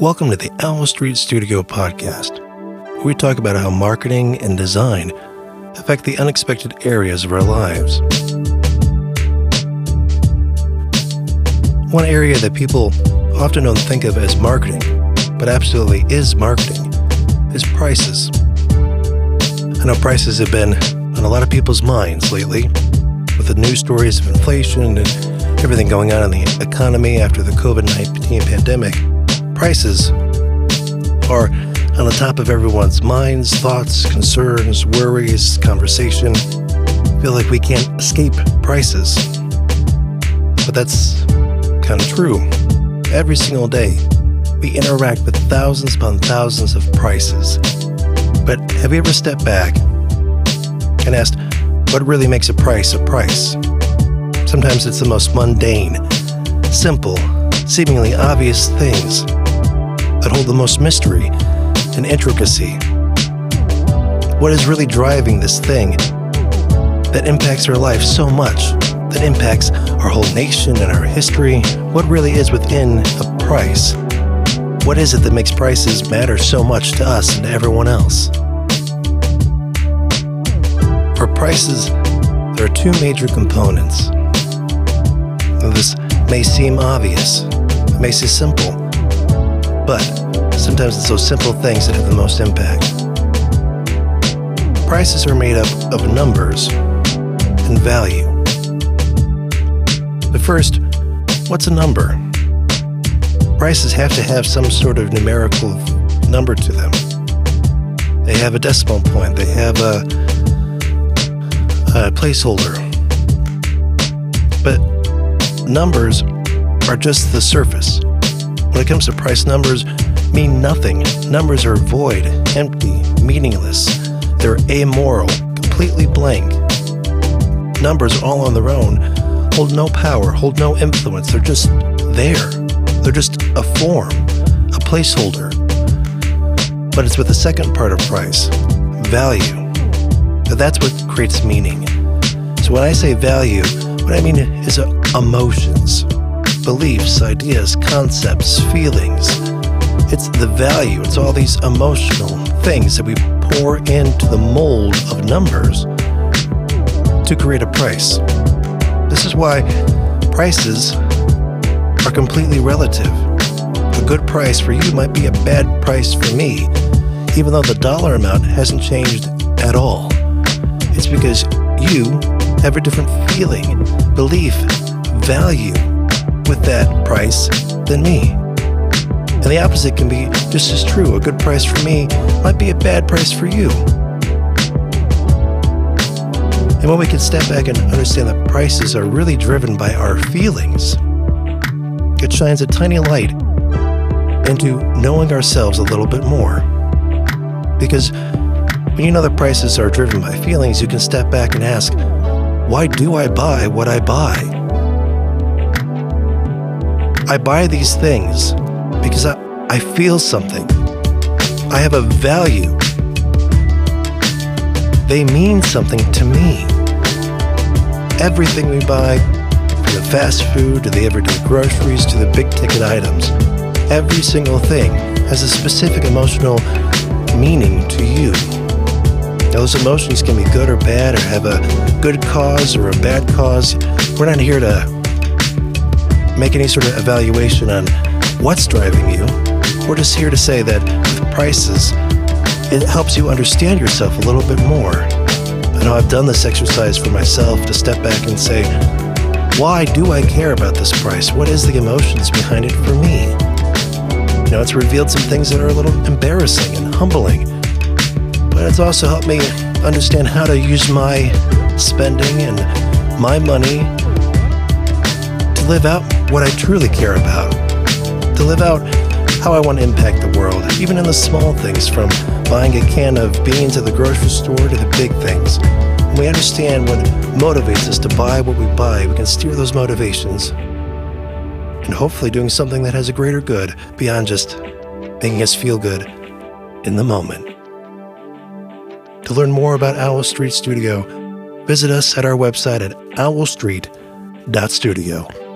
Welcome to the Owl Street Studio podcast, where we talk about how marketing and design affect the unexpected areas of our lives. One area that people often don't think of as marketing, but absolutely is marketing, is prices. I know prices have been on a lot of people's minds lately with the news stories of inflation and everything going on in the economy after the COVID 19 pandemic prices are on the top of everyone's minds, thoughts, concerns, worries, conversation. I Feel like we can't escape prices. But that's kind of true. Every single day, we interact with thousands upon thousands of prices. But have you ever stepped back and asked, what really makes a price a price? Sometimes it's the most mundane, simple, seemingly obvious things that hold the most mystery and intricacy. What is really driving this thing that impacts our life so much, that impacts our whole nation and our history? What really is within a price? What is it that makes prices matter so much to us and to everyone else? For prices, there are two major components. Now, this may seem obvious, it may seem simple, but sometimes it's those simple things that have the most impact. Prices are made up of numbers and value. But first, what's a number? Prices have to have some sort of numerical number to them. They have a decimal point, they have a, a placeholder. But numbers are just the surface. When it comes to price, numbers mean nothing. Numbers are void, empty, meaningless. They're amoral, completely blank. Numbers, all on their own, hold no power, hold no influence. They're just there. They're just a form, a placeholder. But it's with the second part of price value. That's what creates meaning. So when I say value, what I mean is emotions beliefs, ideas, concepts, feelings. It's the value, it's all these emotional things that we pour into the mold of numbers to create a price. This is why prices are completely relative. A good price for you might be a bad price for me, even though the dollar amount hasn't changed at all. It's because you have a different feeling, belief, value with that price than me. And the opposite can be just as true. A good price for me might be a bad price for you. And when we can step back and understand that prices are really driven by our feelings, it shines a tiny light into knowing ourselves a little bit more. Because when you know that prices are driven by feelings, you can step back and ask, why do I buy what I buy? I buy these things because I, I feel something. I have a value. They mean something to me. Everything we buy, from the fast food to the everyday groceries to the big ticket items, every single thing has a specific emotional meaning to you. Now, those emotions can be good or bad, or have a good cause or a bad cause. We're not here to make any sort of evaluation on what's driving you. We're just here to say that with prices, it helps you understand yourself a little bit more. I know I've done this exercise for myself to step back and say, why do I care about this price? What is the emotions behind it for me? You know, it's revealed some things that are a little embarrassing and humbling, but it's also helped me understand how to use my spending and my money to live out what I truly care about, to live out how I want to impact the world, even in the small things from buying a can of beans at the grocery store to the big things. When we understand what motivates us to buy what we buy, we can steer those motivations and hopefully doing something that has a greater good beyond just making us feel good in the moment. To learn more about Owl Street Studio, visit us at our website at owlstreet.studio.